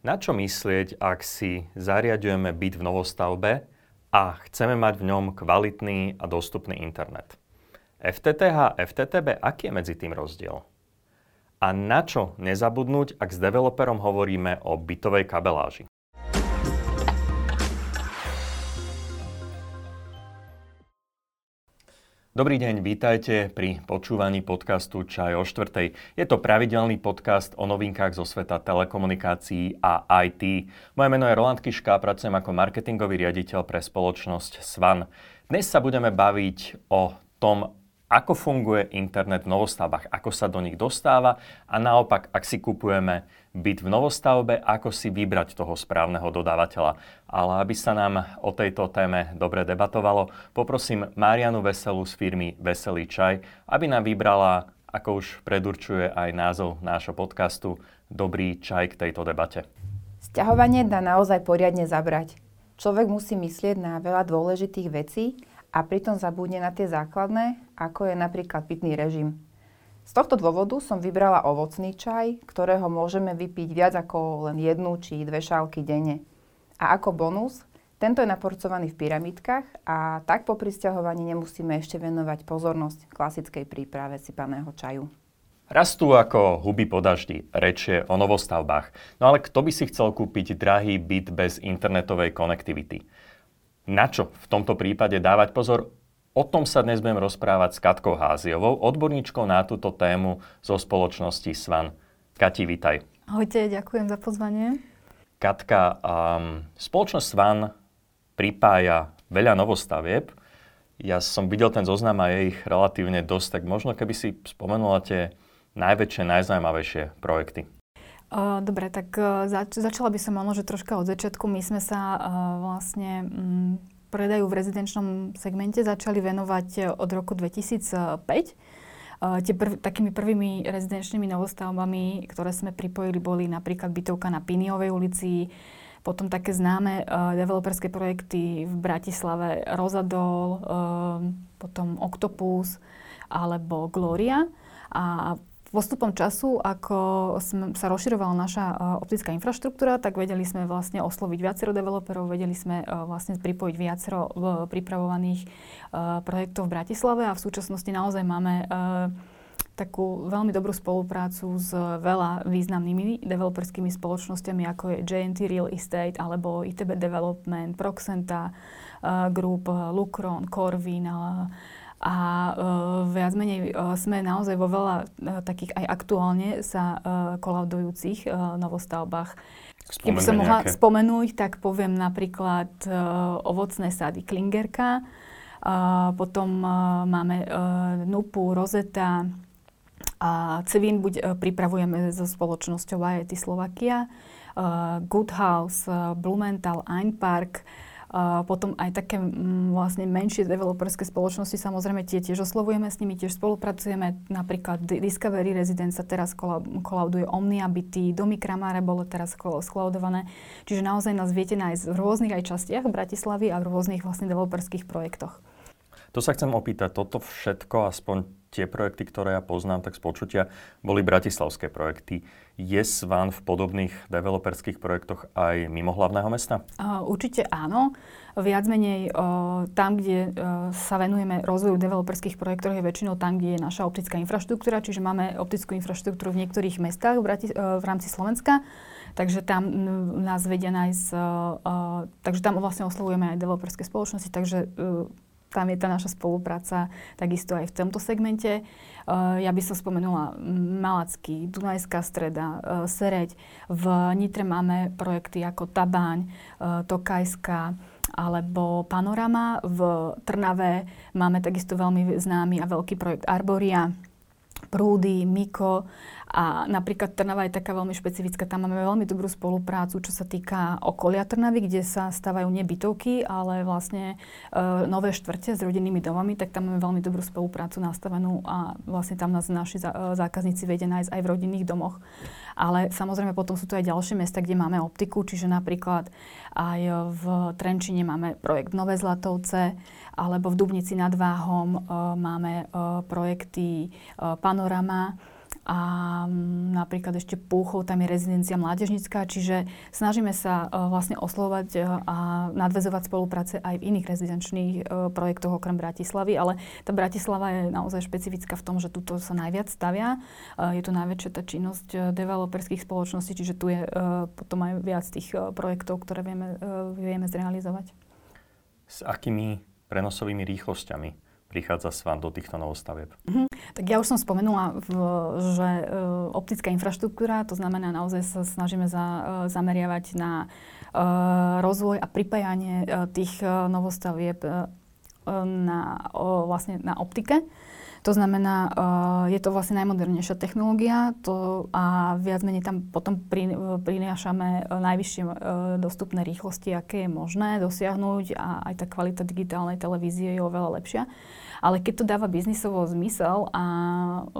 Na čo myslieť, ak si zariadujeme byt v novostavbe a chceme mať v ňom kvalitný a dostupný internet? FTTH a FTTB, aký je medzi tým rozdiel? A na čo nezabudnúť, ak s developerom hovoríme o bytovej kabeláži? Dobrý deň, vítajte pri počúvaní podcastu Čaj o štvrtej. Je to pravidelný podcast o novinkách zo sveta telekomunikácií a IT. Moje meno je Roland Kiška, pracujem ako marketingový riaditeľ pre spoločnosť Svan. Dnes sa budeme baviť o tom, ako funguje internet v novostavbách, ako sa do nich dostáva a naopak, ak si kupujeme byt v novostavbe, ako si vybrať toho správneho dodávateľa. Ale aby sa nám o tejto téme dobre debatovalo, poprosím Marianu Veselú z firmy Veselý čaj, aby nám vybrala, ako už predurčuje aj názov nášho podcastu, dobrý čaj k tejto debate. Sťahovanie dá naozaj poriadne zabrať. Človek musí myslieť na veľa dôležitých vecí, a pritom zabudne na tie základné, ako je napríklad pitný režim. Z tohto dôvodu som vybrala ovocný čaj, ktorého môžeme vypiť viac ako len jednu či dve šálky denne. A ako bonus, tento je naporcovaný v pyramidkách a tak po prisťahovaní nemusíme ešte venovať pozornosť klasickej príprave sypaného čaju. Rastú ako huby po daždi, rečie o novostavbách. No ale kto by si chcel kúpiť drahý byt bez internetovej konektivity? Na čo v tomto prípade dávať pozor? O tom sa dnes budem rozprávať s Katkou Háziovou, odborníčkou na túto tému zo spoločnosti SVAN. Kati, vitaj. Ahojte, ďakujem za pozvanie. Katka, um, spoločnosť SVAN pripája veľa novostavieb. Ja som videl ten zoznam a je ich relatívne dosť, tak možno keby si spomenula tie najväčšie, najzaujímavejšie projekty. Dobre, tak e, zač- začala by som možno, že troška od začiatku. My sme sa uh, vlastne um, predajú v rezidenčnom segmente začali venovať e, od roku 2005. Uh, tie prv, takými prvými rezidenčnými novostavbami, ktoré sme pripojili, boli napríklad bytovka na Piniovej ulici, potom také známe uh, developerské projekty v Bratislave Rozadol, uh, potom Octopus alebo Gloria. A Postupom času, ako sa rozširovala naša uh, optická infraštruktúra, tak vedeli sme vlastne osloviť viacero developerov, vedeli sme uh, vlastne pripojiť viacero uh, pripravovaných projektov v Bratislave a v súčasnosti naozaj máme takú veľmi dobrú spoluprácu s veľa významnými developerskými spoločnosťami, ako je JNT Real Estate alebo ITB Development, Proxenta Group, Lucron, Corvin, a uh, viac menej uh, sme naozaj vo veľa uh, takých aj aktuálne sa uh, kolaudujúcich uh, novostavbách. Keby som mohla nejaké. spomenúť, tak poviem napríklad uh, ovocné sady Klingerka, uh, potom uh, máme uh, Nupu, Rozeta, a Cevín buď uh, pripravujeme so spoločnosťou IIT Slovakia, uh, Good House, uh, Blumenthal, Einpark, uh, Potom aj také m, vlastne menšie developerské spoločnosti, samozrejme tie tiež oslovujeme s nimi, tiež spolupracujeme. Napríklad Discovery Residence sa teraz kolauduje Omnia Byty, Domy Kramáre bolo teraz skolaudované. Čiže naozaj nás viete nájsť v rôznych aj častiach Bratislavy a v rôznych vlastne developerských projektoch. To sa chcem opýtať, toto všetko, aspoň tie projekty, ktoré ja poznám, tak z počutia, boli bratislavské projekty. Je SVAN v podobných developerských projektoch aj mimo hlavného mesta? Určite áno. Viac menej tam, kde sa venujeme rozvoju developerských projektov, je väčšinou tam, kde je naša optická infraštruktúra, čiže máme optickú infraštruktúru v niektorých mestách v, rámci Slovenska. Takže tam nás vedia nájsť, uh, takže tam vlastne oslovujeme aj developerské spoločnosti, takže uh, tam je tá naša spolupráca takisto aj v tomto segmente. Uh, ja by som spomenula Malacký, Dunajská streda, uh, Sereď. V Nitre máme projekty ako Tabáň, uh, Tokajská alebo Panorama. V Trnave máme takisto veľmi známy a veľký projekt Arboria, Prúdy, Miko a napríklad Trnava je taká veľmi špecifická, tam máme veľmi dobrú spoluprácu, čo sa týka okolia Trnavy, kde sa stavajú nebytovky, ale vlastne e, nové štvrte s rodinnými domami, tak tam máme veľmi dobrú spoluprácu nastavenú a vlastne tam nás naši e, zákazníci vedia nájsť aj v rodinných domoch. Ale samozrejme potom sú tu aj ďalšie mesta, kde máme optiku, čiže napríklad aj v Trenčine máme projekt Nové Zlatovce, alebo v Dubnici nad Váhom e, máme e, projekty e, Panorama, a mm, napríklad ešte Púchov, tam je rezidencia mládežnická, čiže snažíme sa uh, vlastne oslovať uh, a nadvezovať spolupráce aj v iných rezidenčných uh, projektoch okrem Bratislavy, ale tá Bratislava je naozaj špecifická v tom, že tuto sa najviac stavia. Je tu najväčšia tá činnosť developerských spoločností, čiže tu je potom aj viac tých projektov, ktoré vieme, vieme zrealizovať. S akými prenosovými rýchlosťami prichádza s vám do týchto novostavieb? Mm-hmm. Tak ja už som spomenula, že e, optická infraštruktúra, to znamená naozaj sa snažíme za, e, zameriavať na e, rozvoj a pripájanie tých novostavieb na, vlastne na optike. To znamená, uh, je to vlastne najmodernejšia technológia to, a viac menej tam potom pri, prinášame najvyššie uh, dostupné rýchlosti, aké je možné dosiahnuť a aj tá kvalita digitálnej televízie je oveľa lepšia. Ale keď to dáva biznisovo zmysel a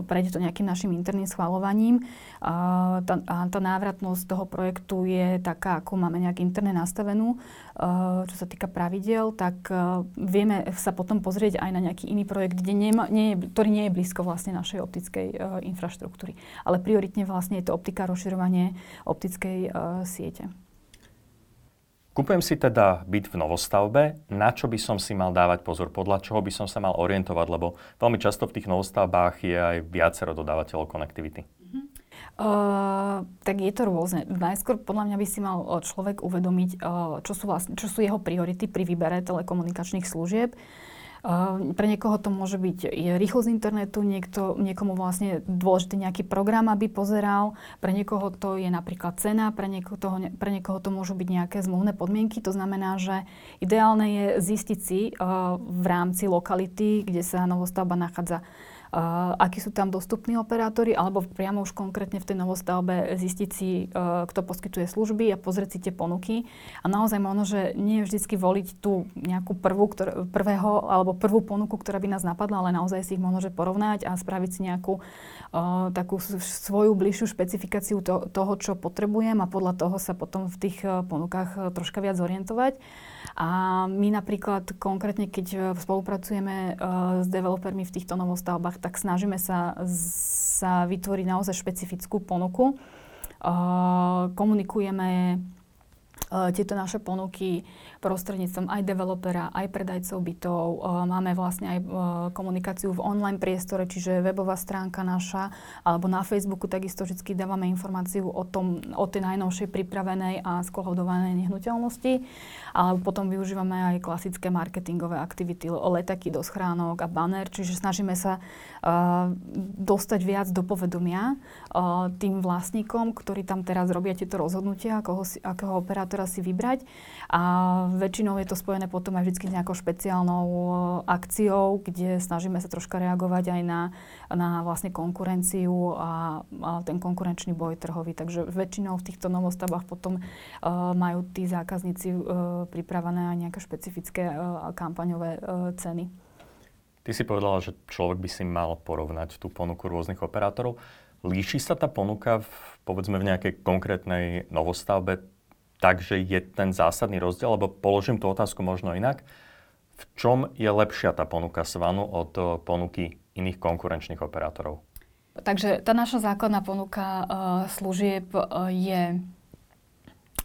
prejde to nejakým našim interným schvalovaním, a tá, a tá návratnosť toho projektu je taká, ako máme nejak interne nastavenú, čo sa týka pravidel, tak vieme sa potom pozrieť aj na nejaký iný projekt, kde nie je, ktorý nie je blízko vlastne našej optickej infraštruktúry. Ale prioritne vlastne je to optika rozširovanie optickej siete. Kúpujem si teda byt v novostavbe, na čo by som si mal dávať pozor, podľa čoho by som sa mal orientovať, lebo veľmi často v tých novostavbách je aj viacero dodávateľov konektivity. Uh, tak je to rôzne. Najskôr podľa mňa by si mal človek uvedomiť, uh, čo, sú vlastne, čo sú jeho priority pri výbere telekomunikačných služieb. Uh, pre niekoho to môže byť rýchlosť internetu, niekto, niekomu vlastne dôležitý nejaký program, aby pozeral. Pre niekoho to je napríklad cena, pre niekoho, pre niekoho to môžu byť nejaké zmluvné podmienky. To znamená, že ideálne je zistiť si uh, v rámci lokality, kde sa novostavba nachádza, uh, akí sú tam dostupní operátori, alebo priamo už konkrétne v tej novostavbe zistiť si, uh, kto poskytuje služby a pozrieť si tie ponuky. A naozaj možno, že nie je vždy voliť tú nejakú prvú, ktor- prvého, alebo prvú ponuku, ktorá by nás napadla, ale naozaj si ich možno, že porovnať a spraviť si nejakú uh, takú svoju bližšiu špecifikáciu to, toho, čo potrebujem a podľa toho sa potom v tých uh, ponukách troška viac zorientovať. A my napríklad konkrétne, keď e, spolupracujeme uh, s developermi v týchto novostavbách, tak snažíme sa, sa vytvoriť naozaj špecifickú ponuku. Uh, komunikujeme tieto naše ponuky prostredníctvom aj developera, aj predajcov bytov. E, máme vlastne aj e, komunikáciu v online priestore, čiže webová stránka naša, alebo na Facebooku takisto vždy dávame informáciu o, tom, o tej najnovšej pripravenej a skohodovanej nehnuteľnosti. Ale potom využívame aj klasické marketingové aktivity, letaky do schránok a banner, čiže snažíme sa uh, dostať viac do povedomia uh, tým vlastníkom, ktorí tam teraz robia tieto rozhodnutia, si, akého operátora si vybrať. A väčšinou je to spojené potom aj vždy s nejakou špeciálnou e, akciou, kde snažíme sa troška reagovať aj na, na vlastne konkurenciu a, a ten konkurenčný boj trhový. Takže väčšinou v týchto novostavbách potom uh, majú tí zákazníci uh, pripravené aj nejaké špecifické uh, kampaňové uh, ceny. Ty si povedala, že človek by si mal porovnať tú ponuku rôznych operátorov. Líši sa tá ponuka v, povedzme v nejakej konkrétnej novostavbe takže je ten zásadný rozdiel, lebo položím tú otázku možno inak. V čom je lepšia tá ponuka Svanu od eh, ponuky iných konkurenčných operátorov? Takže tá naša základná ponuka uh, služieb uh, je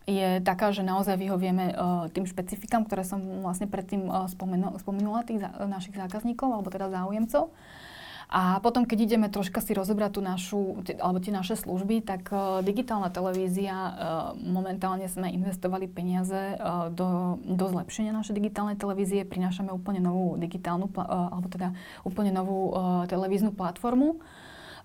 je taká, že naozaj vyhovieme uh, tým špecifikám, ktoré som vlastne predtým uh, spomenula, tých za, našich zákazníkov alebo teda záujemcov. A potom, keď ideme troška si rozobrať tú našu, alebo tie naše služby, tak uh, digitálna televízia, uh, momentálne sme investovali peniaze uh, do, do zlepšenia našej digitálnej televízie. Prinášame úplne novú digitálnu, uh, alebo teda úplne novú televíznu platformu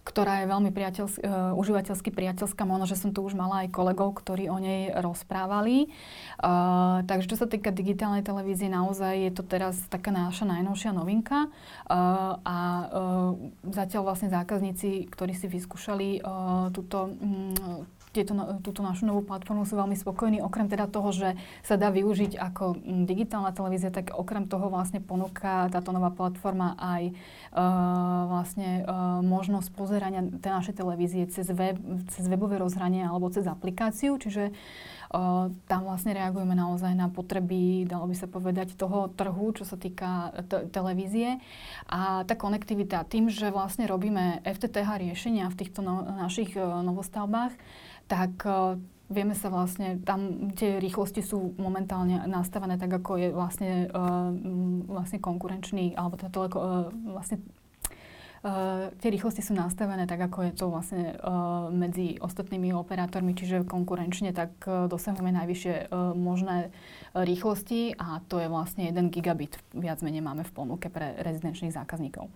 ktorá je veľmi priateľs- uh, užívateľsky priateľská. Možno, že som tu už mala aj kolegov, ktorí o nej rozprávali. Uh, takže čo sa týka digitálnej televízie, naozaj je to teraz taká naša najnovšia novinka. Uh, a uh, zatiaľ vlastne zákazníci, ktorí si vyskúšali uh, túto um, tieto, túto našu novú platformu sú veľmi spokojní. Okrem teda toho, že sa dá využiť ako digitálna televízia, tak okrem toho vlastne ponúka táto nová platforma aj uh, vlastne uh, možnosť pozerania tej našej televízie cez, web, cez webové rozhranie alebo cez aplikáciu. Čiže tam vlastne reagujeme naozaj na potreby, dalo by sa povedať, toho trhu, čo sa týka t- televízie. A tá konektivita tým, že vlastne robíme FTTH riešenia v týchto no- našich novostavbách, tak vieme sa vlastne, tam tie rýchlosti sú momentálne nastavené tak, ako je vlastne, uh, vlastne konkurenčný, alebo to teleko, uh, vlastne Uh, tie rýchlosti sú nastavené tak, ako je to vlastne uh, medzi ostatnými operátormi, čiže konkurenčne, tak uh, dosahujeme najvyššie uh, možné rýchlosti a to je vlastne 1 gigabit viac menej máme v ponuke pre rezidenčných zákazníkov.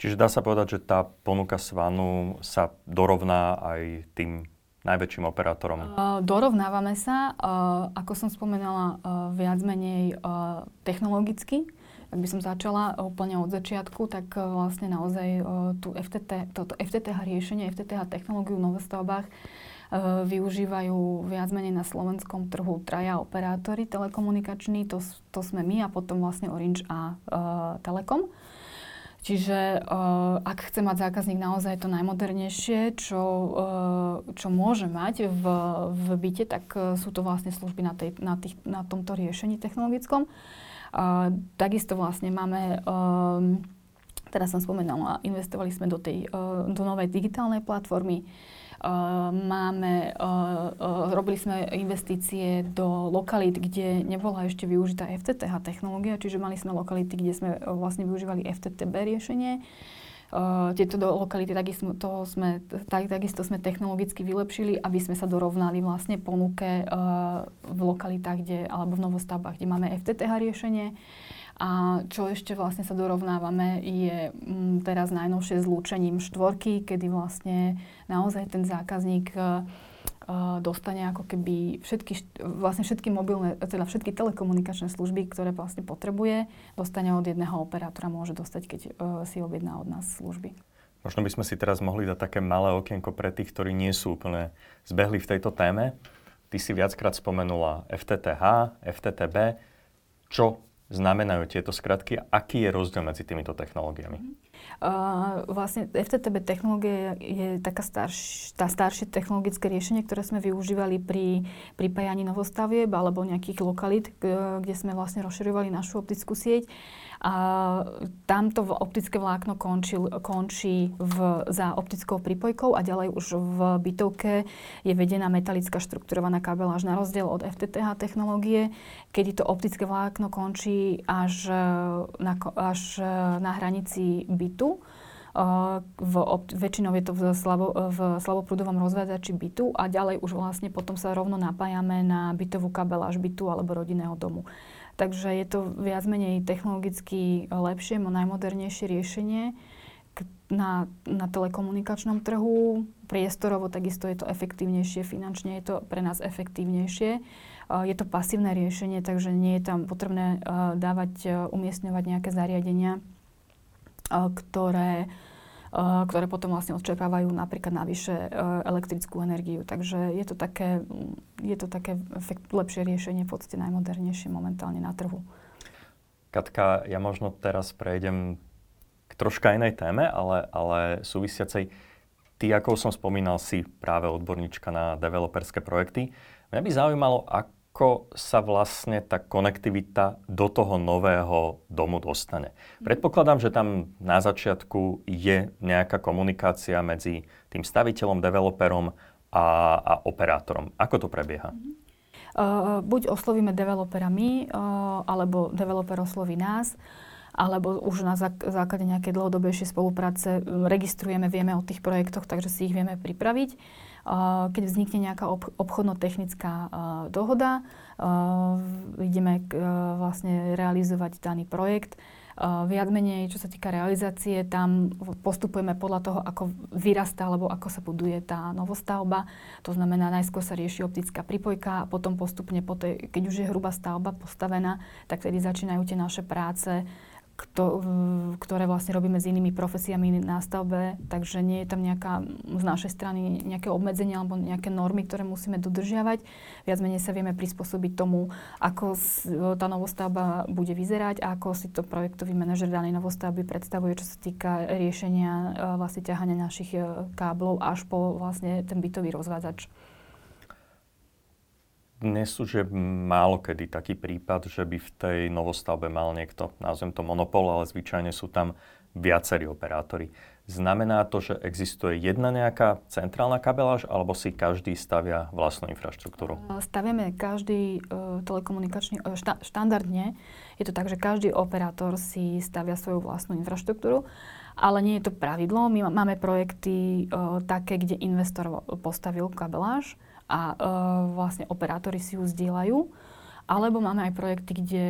Čiže dá sa povedať, že tá ponuka Svanu sa dorovná aj tým najväčším operátorom? Uh, dorovnávame sa, uh, ako som spomenala, uh, viac menej technologicky. Ak by som začala úplne od začiatku, tak vlastne naozaj tú FTT, toto FTTH riešenie, FTTH technológiu v novostavbách využívajú viac menej na slovenskom trhu traja operátory telekomunikační, to, to sme my a potom vlastne Orange a uh, Telekom. Čiže uh, ak chce mať zákazník naozaj to najmodernejšie, čo, uh, čo môže mať v, v byte, tak uh, sú to vlastne služby na, tej, na, tých, na tomto riešení technologickom. Uh, takisto vlastne máme, um, teraz som spomenula, investovali sme do, tej, do novej digitálnej platformy, máme, uh, uh, robili sme investície do lokalít, kde nebola ešte využitá FTTH technológia, čiže mali sme lokality, kde sme vlastne využívali FTTB riešenie. Uh, tieto do lokality takisto, sme, tak, takisto sme technologicky vylepšili, aby sme sa dorovnali vlastne ponuke uh, v lokalitách, kde, alebo v novostavbách, kde máme FTTH riešenie. A čo ešte vlastne sa dorovnávame je m, mm, teraz najnovšie zlúčením štvorky, kedy vlastne naozaj ten zákazník uh, dostane ako keby všetky, vlastne všetky mobilné, teda všetky telekomunikačné služby, ktoré vlastne potrebuje, dostane od jedného operátora, môže dostať, keď uh, si objedná od nás služby. Možno by sme si teraz mohli dať také malé okienko pre tých, ktorí nie sú úplne zbehli v tejto téme. Ty si viackrát spomenula FTTH, FTTB. Čo znamenajú tieto skratky a aký je rozdiel medzi týmito technológiami? Uh, vlastne FTTB technológie je taká starš, tá staršie technologické riešenie, ktoré sme využívali pri pripájaní novostavieb alebo nejakých lokalít, kde sme vlastne rozširovali našu optickú sieť. Tamto optické vlákno končil, končí v, za optickou prípojkou a ďalej už v bytovke je vedená metalická štrukturovaná kabeláž na rozdiel od FTTH technológie, kedy to optické vlákno končí až na, až na hranici bytu. V, väčšinou je to v, slabo, v slaboprúdovom rozvádzači bytu a ďalej už vlastne potom sa rovno napájame na bytovú kabeláž bytu alebo rodinného domu. Takže je to viac menej technologicky lepšie, najmodernejšie riešenie na, na telekomunikačnom trhu. Priestorovo takisto je to efektívnejšie, finančne je to pre nás efektívnejšie. Je to pasívne riešenie, takže nie je tam potrebné dávať, umiestňovať nejaké zariadenia, ktoré ktoré potom vlastne odčerpávajú napríklad navyše eh, elektrickú energiu. Takže je to také, je to také lepšie riešenie, v podstate najmodernejšie momentálne na trhu. Katka, ja možno teraz prejdem k troška inej téme, ale, ale súvisiacej. Ty, ako som spomínal, si práve odborníčka na developerské projekty. Mňa by zaujímalo, ako ako sa vlastne tá konektivita do toho nového domu dostane. Predpokladám, že tam na začiatku je nejaká komunikácia medzi tým staviteľom, developerom a, a operátorom. Ako to prebieha? Uh, buď oslovíme developera my, uh, alebo developer osloví nás alebo už na základe nejakej dlhodobejšej spolupráce registrujeme, vieme o tých projektoch, takže si ich vieme pripraviť keď vznikne nejaká obchodno-technická dohoda, ideme vlastne realizovať daný projekt. Viac menej, čo sa týka realizácie, tam postupujeme podľa toho, ako vyrastá alebo ako sa buduje tá novostavba. To znamená, najskôr sa rieši optická pripojka a potom postupne, po tej, keď už je hrubá stavba postavená, tak vtedy začínajú tie naše práce kto, ktoré vlastne robíme s inými profesiami na stavbe, takže nie je tam nejaká z našej strany nejaké obmedzenia alebo nejaké normy, ktoré musíme dodržiavať. Viac menej sa vieme prispôsobiť tomu, ako tá novostavba bude vyzerať a ako si to projektový manažer danej novostavby predstavuje, čo sa týka riešenia e, vlastne ťahania našich e, káblov až po vlastne ten bytový rozvádzač. Dnes už je málo kedy taký prípad, že by v tej novostavbe mal niekto, nazvem to monopol, ale zvyčajne sú tam viacerí operátori. Znamená to, že existuje jedna nejaká centrálna kabeláž, alebo si každý stavia vlastnú infraštruktúru? Staviame každý uh, telekomunikačný, uh, šta, štandardne je to tak, že každý operátor si stavia svoju vlastnú infraštruktúru, ale nie je to pravidlo. My máme projekty uh, také, kde investor postavil kabeláž a uh, vlastne operátori si ju zdieľajú. Alebo máme aj projekty, kde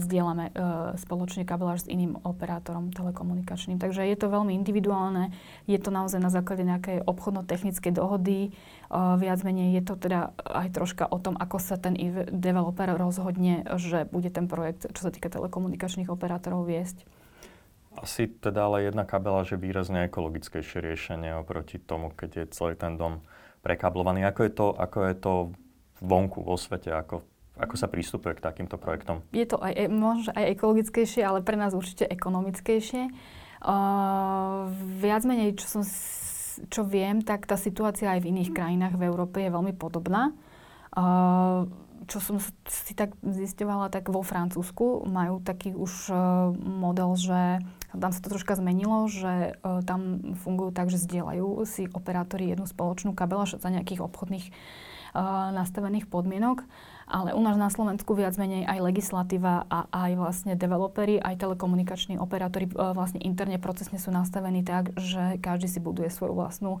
vzdielame e, spoločne kabeláž s iným operátorom telekomunikačným. Takže je to veľmi individuálne, je to naozaj na základe nejakej obchodno-technickej dohody. E, viac menej je to teda aj troška o tom, ako sa ten developer rozhodne, že bude ten projekt, čo sa týka telekomunikačných operátorov, viesť. Asi teda ale jedna kabela, že výrazne ekologickejšie riešenie oproti tomu, keď je celý ten dom prekablovaný. Ako je to, ako je to vonku, vo svete, ako ako sa prístupuje k takýmto projektom? Je to aj, e, možno aj ekologickejšie, ale pre nás určite ekonomickejšie. Uh, viac menej, čo, som, čo viem, tak tá situácia aj v iných krajinách v Európe je veľmi podobná. Uh, čo som si tak zistovala, tak vo Francúzsku majú taký už uh, model, že tam sa to troška zmenilo, že uh, tam fungujú tak, že zdieľajú si operátori jednu spoločnú kabelaž za nejakých obchodných uh, nastavených podmienok ale u nás na Slovensku viac menej aj legislatíva a aj vlastne developeri, aj telekomunikační operátori e, vlastne interne procesne sú nastavení tak, že každý si buduje svoju vlastnú e,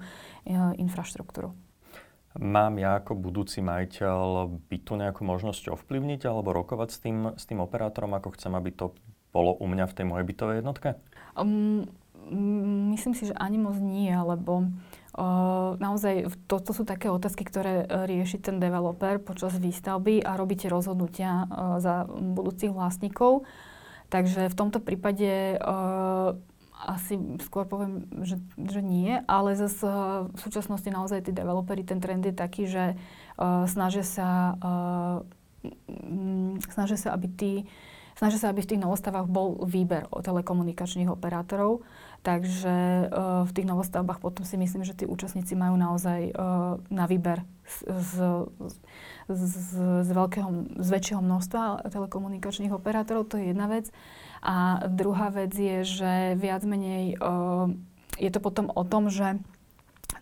infraštruktúru. Mám ja ako budúci majiteľ byť tu nejakú možnosť ovplyvniť alebo rokovať s tým, s tým operátorom, ako chcem, aby to bolo u mňa v tej mojej bytovej jednotke? Um, myslím si, že ani moc nie, lebo Uh, naozaj toto sú také otázky, ktoré uh, rieši ten developer počas výstavby a robíte rozhodnutia uh, za budúcich vlastníkov. Takže v tomto prípade uh, asi skôr poviem, že, že nie, ale zase uh, v súčasnosti naozaj tí developeri, ten trend je taký, že uh, snažia sa, uh, snažia sa, aby tí Snažia sa, aby v tých novostavách bol výber telekomunikačných operátorov, takže uh, v tých novostavbách potom si myslím, že tí účastníci majú naozaj uh, na výber z, z, z, veľkého, z väčšieho množstva telekomunikačných operátorov, to je jedna vec. A druhá vec je, že viac menej uh, je to potom o tom, že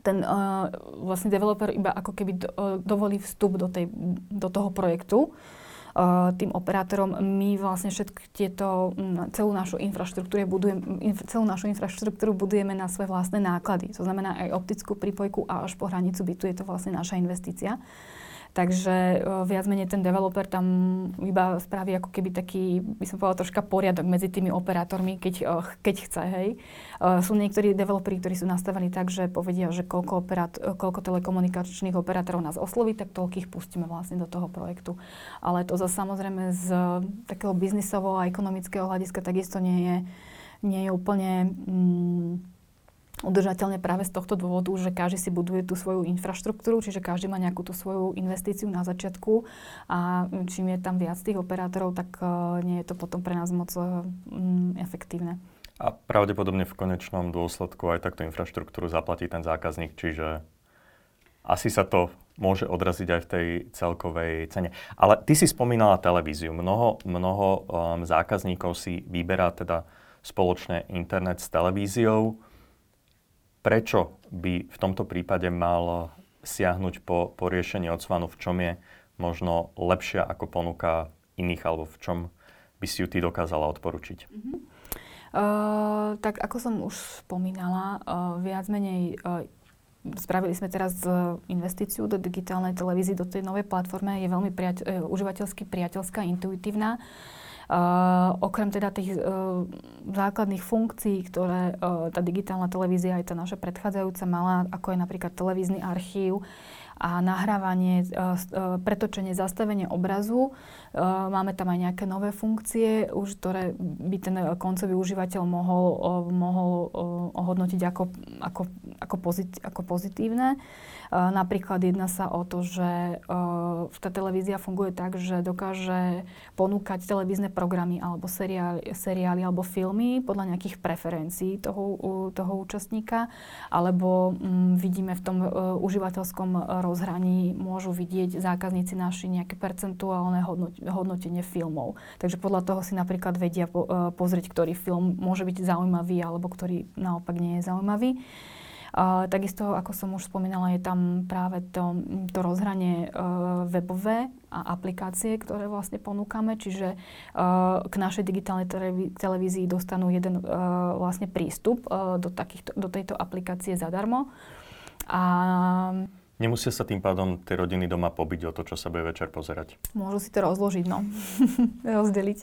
ten uh, vlastne developer iba ako keby do, dovolí vstup do, tej, do toho projektu tým operátorom. My vlastne všetky tieto, celú našu infraštruktúru budujeme, celú našu infraštruktúru budujeme na svoje vlastné náklady. To znamená aj optickú prípojku a až po hranicu bytu je to vlastne naša investícia. Takže viac menej ten developer tam iba spraví ako keby taký, by som povedala, troška poriadok medzi tými operátormi, keď, keď chce, hej. Sú niektorí developeri, ktorí sú nastavení tak, že povedia, že koľko, operát, koľko telekomunikačných operátorov nás osloví, tak toľkých pustíme vlastne do toho projektu. Ale to zase samozrejme z takého biznisového a ekonomického hľadiska takisto nie je, nie je úplne... Mm, udržateľne práve z tohto dôvodu, že každý si buduje tú svoju infraštruktúru, čiže každý má nejakú tú svoju investíciu na začiatku a čím je tam viac tých operátorov, tak uh, nie je to potom pre nás moc uh, efektívne. A pravdepodobne v konečnom dôsledku aj takto infraštruktúru zaplatí ten zákazník, čiže asi sa to môže odraziť aj v tej celkovej cene. Ale ty si spomínala televíziu. Mnoho, mnoho um, zákazníkov si vyberá teda spoločne internet s televíziou prečo by v tomto prípade mal siahnuť po, po riešení odsvanu, v čom je možno lepšia ako ponuka iných, alebo v čom by si ju ty dokázala odporučiť? Uh-huh. Uh, tak ako som už spomínala, uh, viac menej uh, spravili sme teraz investíciu do digitálnej televízie, do tej novej platformy, je veľmi priateľ, užívateľsky priateľská, intuitívna. Uh, Uh, okrem teda tých uh, základných funkcií, ktoré uh, tá digitálna televízia aj tá naša predchádzajúca mala, ako je napríklad televízny archív, a nahrávanie, pretočenie, zastavenie obrazu. Máme tam aj nejaké nové funkcie, už, ktoré by ten koncový užívateľ mohol, mohol ohodnotiť ako, ako, ako, pozit, ako pozitívne. Napríklad jedná sa o to, že tá televízia funguje tak, že dokáže ponúkať televízne programy alebo seriály, seriály alebo filmy podľa nejakých preferencií toho, toho účastníka, alebo m, mm, vidíme v tom užívateľskom rozhraní môžu vidieť zákazníci naši nejaké percentuálne hodnotenie filmov. Takže podľa toho si napríklad vedia pozrieť, ktorý film môže byť zaujímavý alebo ktorý naopak nie je zaujímavý. Uh, takisto, ako som už spomínala, je tam práve to, to rozhranie uh, webové a aplikácie, ktoré vlastne ponúkame, čiže uh, k našej digitálnej televízii dostanú jeden uh, vlastne prístup uh, do, takýchto, do tejto aplikácie zadarmo. A Nemusia sa tým pádom tie rodiny doma pobiť o to, čo sa bude večer pozerať. Môžu si to rozložiť, no. Rozdeliť.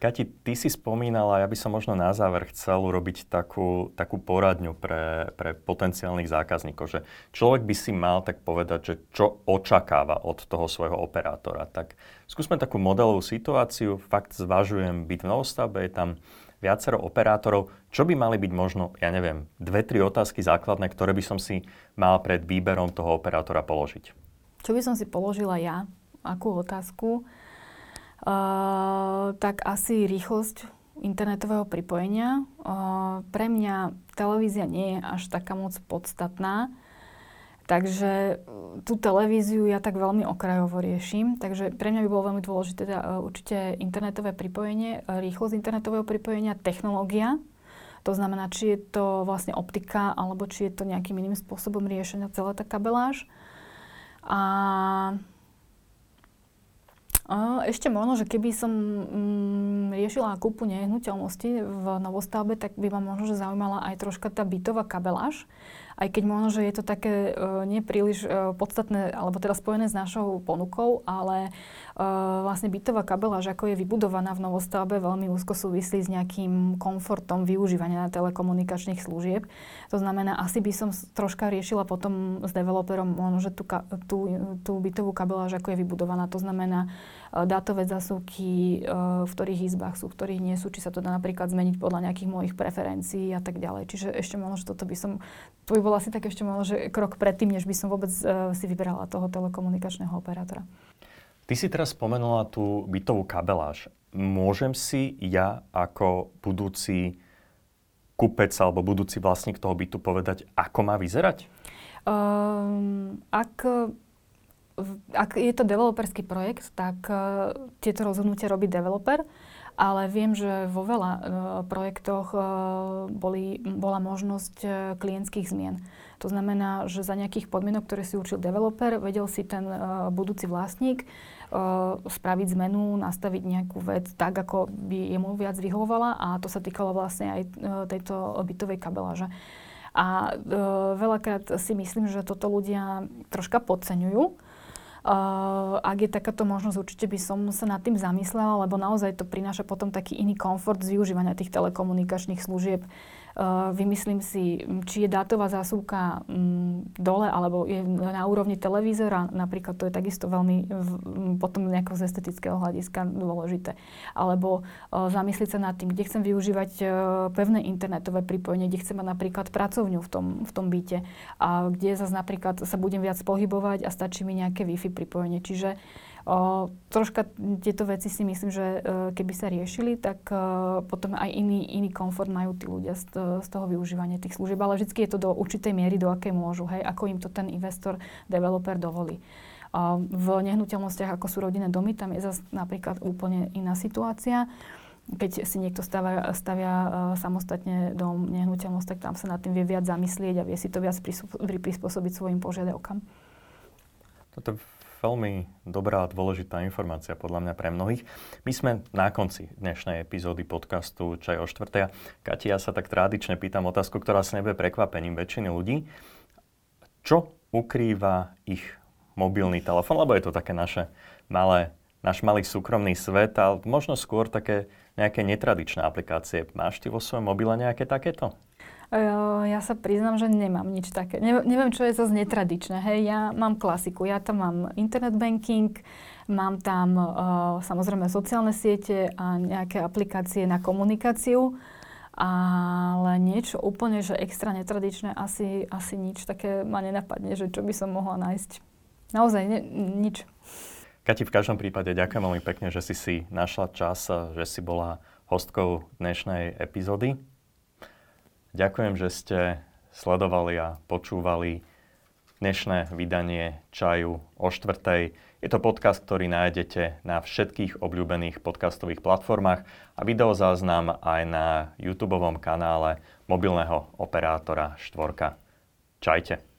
Kati, ty si spomínala, ja by som možno na záver chcel urobiť takú, takú poradňu pre, pre potenciálnych zákazníkov, že človek by si mal tak povedať, že čo očakáva od toho svojho operátora. Tak skúsme takú modelovú situáciu, fakt zvažujem byť v novostavbe, je tam viacero operátorov, čo by mali byť možno, ja neviem, dve, tri otázky základné, ktoré by som si mal pred výberom toho operátora položiť. Čo by som si položila ja? Akú otázku? Uh, tak asi rýchlosť internetového pripojenia. Uh, pre mňa televízia nie je až taká moc podstatná, takže tú televíziu ja tak veľmi okrajovo riešim. Takže pre mňa by bolo veľmi dôležité teda, uh, určite internetové pripojenie, rýchlosť internetového pripojenia, technológia. To znamená, či je to vlastne optika, alebo či je to nejakým iným spôsobom riešená celá tá kabeláž. A ešte možno, že keby som mm, riešila kúpu nehnuteľnosti v novostavbe, tak by ma možno, že zaujímala aj troška tá bytová kabeláž aj keď možno, že je to také uh, nepríliš uh, podstatné, alebo teda spojené s našou ponukou, ale uh, vlastne bytová kabeláž, ako je vybudovaná v novostavbe, veľmi úzko súvislí s nejakým komfortom využívania telekomunikačných služieb. To znamená, asi by som troška riešila potom s developerom možno, že tú, tú, tú bytovú kabeláž, ako je vybudovaná. To znamená dátové zasúky, uh, v ktorých izbách sú, v ktorých nie sú, či sa to dá napríklad zmeniť podľa nejakých mojich preferencií a tak ďalej. Čiže ešte možno, že toto by som, to by bol asi tak ešte možno, že krok predtým, než by som vôbec uh, si vyberala toho telekomunikačného operátora. Ty si teraz spomenula tú bytovú kabeláž. Môžem si ja ako budúci kupec alebo budúci vlastník toho bytu povedať, ako má vyzerať? Um, ak, ak je to developerský projekt, tak uh, tieto rozhodnutia robí developer ale viem, že vo veľa uh, projektoch uh, boli, bola možnosť uh, klientských zmien. To znamená, že za nejakých podmienok, ktoré si určil developer, vedel si ten uh, budúci vlastník uh, spraviť zmenu, nastaviť nejakú vec tak, ako by jemu viac vyhovovala a to sa týkalo vlastne aj uh, tejto bytovej kabeláže. A uh, veľakrát si myslím, že toto ľudia troška podceňujú, Uh, ak je takáto možnosť, určite by som sa nad tým zamyslela, lebo naozaj to prináša potom taký iný komfort z využívania tých telekomunikačných služieb. Uh, vymyslím si, či je dátová zásuvka dole alebo je na úrovni televízora, napríklad to je takisto veľmi potom nejako z estetického hľadiska dôležité. Alebo uh, zamyslieť sa nad tým, kde chcem využívať uh, pevné internetové pripojenie, kde chcem mať napríklad pracovňu v tom, v tom byte a kde zase napríklad sa budem viac pohybovať a stačí mi nejaké Wi-Fi pripojenie. Čiže O, troška tieto veci si myslím, že e, keby sa riešili, tak e, potom aj iný, iný komfort majú tí ľudia z, z toho využívania tých služieb. Ale vždy je to do určitej miery, do akej môžu, hej, ako im to ten investor, developer dovolí. O, v nehnuteľnostiach, ako sú rodinné domy, tam je zase napríklad úplne iná situácia keď si niekto stavia, stavia uh, samostatne dom, nehnuteľnosť, tak tam sa nad tým vie viac zamyslieť a vie si to viac prispôsobiť svojim požiadavkám. Toto veľmi dobrá a dôležitá informácia podľa mňa pre mnohých. My sme na konci dnešnej epizódy podcastu Čaj o štvrté. Kati, ja sa tak tradične pýtam otázku, ktorá sa nebude prekvapením väčšiny ľudí. Čo ukrýva ich mobilný telefón, lebo je to také naše malé, náš malý súkromný svet, ale možno skôr také nejaké netradičné aplikácie. Máš ty vo svojom mobile nejaké takéto? Ja sa priznám, že nemám nič také. neviem, čo je zase netradičné. Hej, ja mám klasiku. Ja tam mám internet banking, mám tam uh, samozrejme sociálne siete a nejaké aplikácie na komunikáciu. Ale niečo úplne, že extra netradičné, asi, asi nič také ma nenapadne, že čo by som mohla nájsť. Naozaj ne, nič. Kati, v každom prípade ďakujem veľmi pekne, že si si našla čas, že si bola hostkou dnešnej epizódy. Ďakujem, že ste sledovali a počúvali dnešné vydanie Čaju o štvrtej. Je to podcast, ktorý nájdete na všetkých obľúbených podcastových platformách a videozáznam aj na YouTube kanále mobilného operátora Štvorka. Čajte.